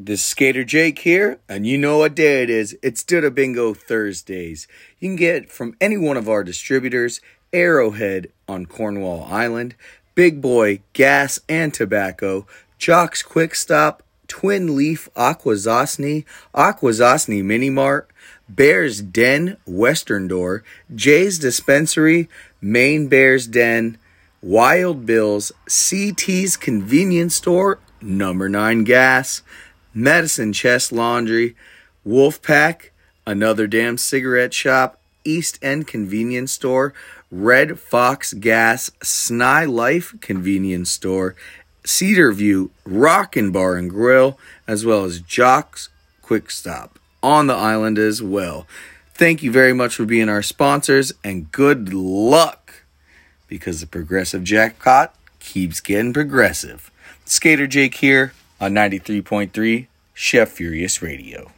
This is Skater Jake here, and you know what day it is. It's Duda Bingo Thursdays. You can get from any one of our distributors Arrowhead on Cornwall Island, Big Boy Gas and Tobacco, Jock's Quick Stop, Twin Leaf Akwesasne, Akwesasne Mini Mart, Bear's Den Western Door, Jay's Dispensary, Maine Bear's Den, Wild Bill's, CT's Convenience Store, Number 9 Gas, Medicine Chest Laundry, Wolfpack, Another Damn Cigarette Shop, East End Convenience Store, Red Fox Gas, Sny Life Convenience Store, Cedar View Rockin' Bar and Grill, as well as Jock's Quick Stop on the island as well. Thank you very much for being our sponsors and good luck because the progressive jackpot keeps getting progressive. Skater Jake here on 93.3 Chef Furious Radio.